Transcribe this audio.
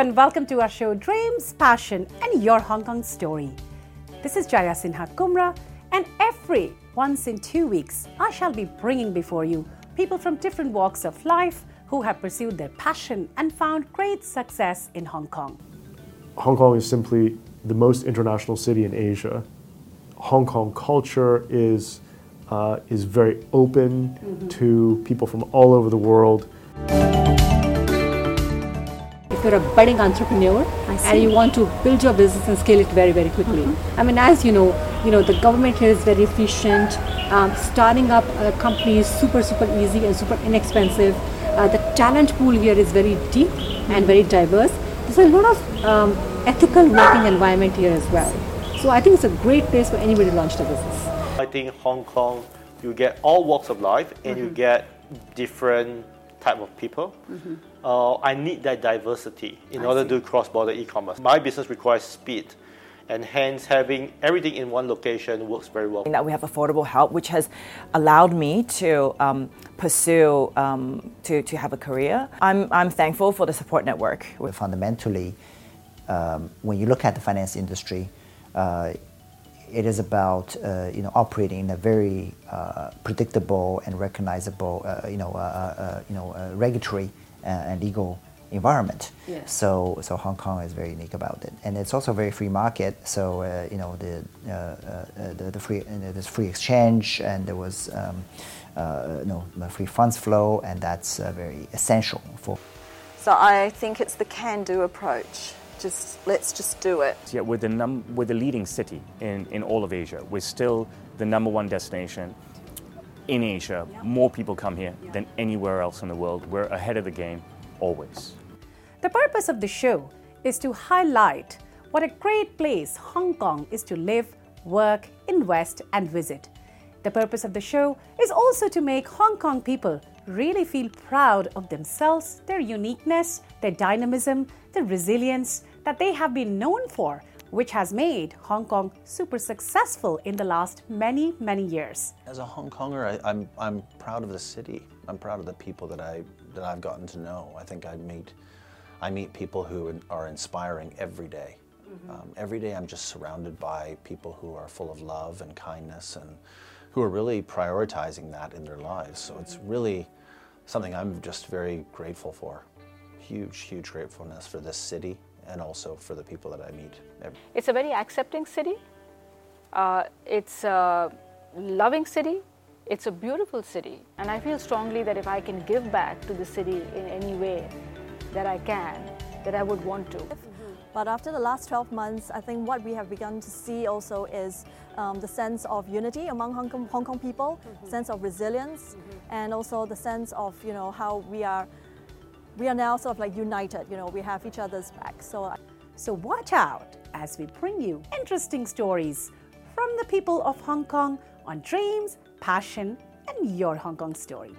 and welcome to our show Dreams, Passion, and Your Hong Kong Story. This is Jaya Sinha Kumra, and every once in two weeks, I shall be bringing before you people from different walks of life who have pursued their passion and found great success in Hong Kong. Hong Kong is simply the most international city in Asia. Hong Kong culture is, uh, is very open mm-hmm. to people from all over the world. If you're a budding entrepreneur and you want to build your business and scale it very, very quickly, mm-hmm. I mean, as you know, you know the government here is very efficient. Um, starting up a company is super, super easy and super inexpensive. Uh, the talent pool here is very deep mm-hmm. and very diverse. There's a lot of um, ethical working environment here as well. So I think it's a great place for anybody to launch their business. I think Hong Kong, you get all walks of life and mm-hmm. you get different type of people. Mm-hmm. Uh, I need that diversity in I order see. to do cross-border e-commerce. My business requires speed and hence having everything in one location works very well. That we have affordable help, which has allowed me to um, pursue um, to, to have a career. I'm, I'm thankful for the support network. Fundamentally, um, when you look at the finance industry, uh, it is about uh, you know operating in a very uh, predictable and recognizable uh, you know uh, uh, you know regulatory and legal environment. So so Hong Kong is very unique about it, and it's also a very free market. So you know the, the, the free there's free exchange, and there was um, you know free funds flow, and that's very essential for. So I think it's the can-do approach just let's just do it. Yeah, we're the num- we're the leading city in, in all of Asia. We're still the number one destination in Asia. More people come here than anywhere else in the world. We're ahead of the game always. The purpose of the show is to highlight what a great place Hong Kong is to live, work, invest, and visit. The purpose of the show is also to make Hong Kong people really feel proud of themselves, their uniqueness, their dynamism, their resilience, that they have been known for, which has made Hong Kong super successful in the last many, many years. As a Hong Konger, I, am I'm, I'm proud of the city. I'm proud of the people that, I, that I've gotten to know. I think I meet, I meet people who are inspiring every day. Mm-hmm. Um, every day I'm just surrounded by people who are full of love and kindness and who are really prioritizing that in their lives. So it's really something I'm just very grateful for. Huge, huge gratefulness for this city and also for the people that I meet. It's a very accepting city. Uh, it's a loving city. It's a beautiful city. And I feel strongly that if I can give back to the city in any way that I can, that I would want to. But after the last 12 months, I think what we have begun to see also is um, the sense of unity among Hong Kong, Hong Kong people, mm-hmm. sense of resilience, mm-hmm. and also the sense of you know how we are we are now sort of like united. You know, we have each other's back. So, uh, so watch out as we bring you interesting stories from the people of Hong Kong on dreams, passion, and your Hong Kong story.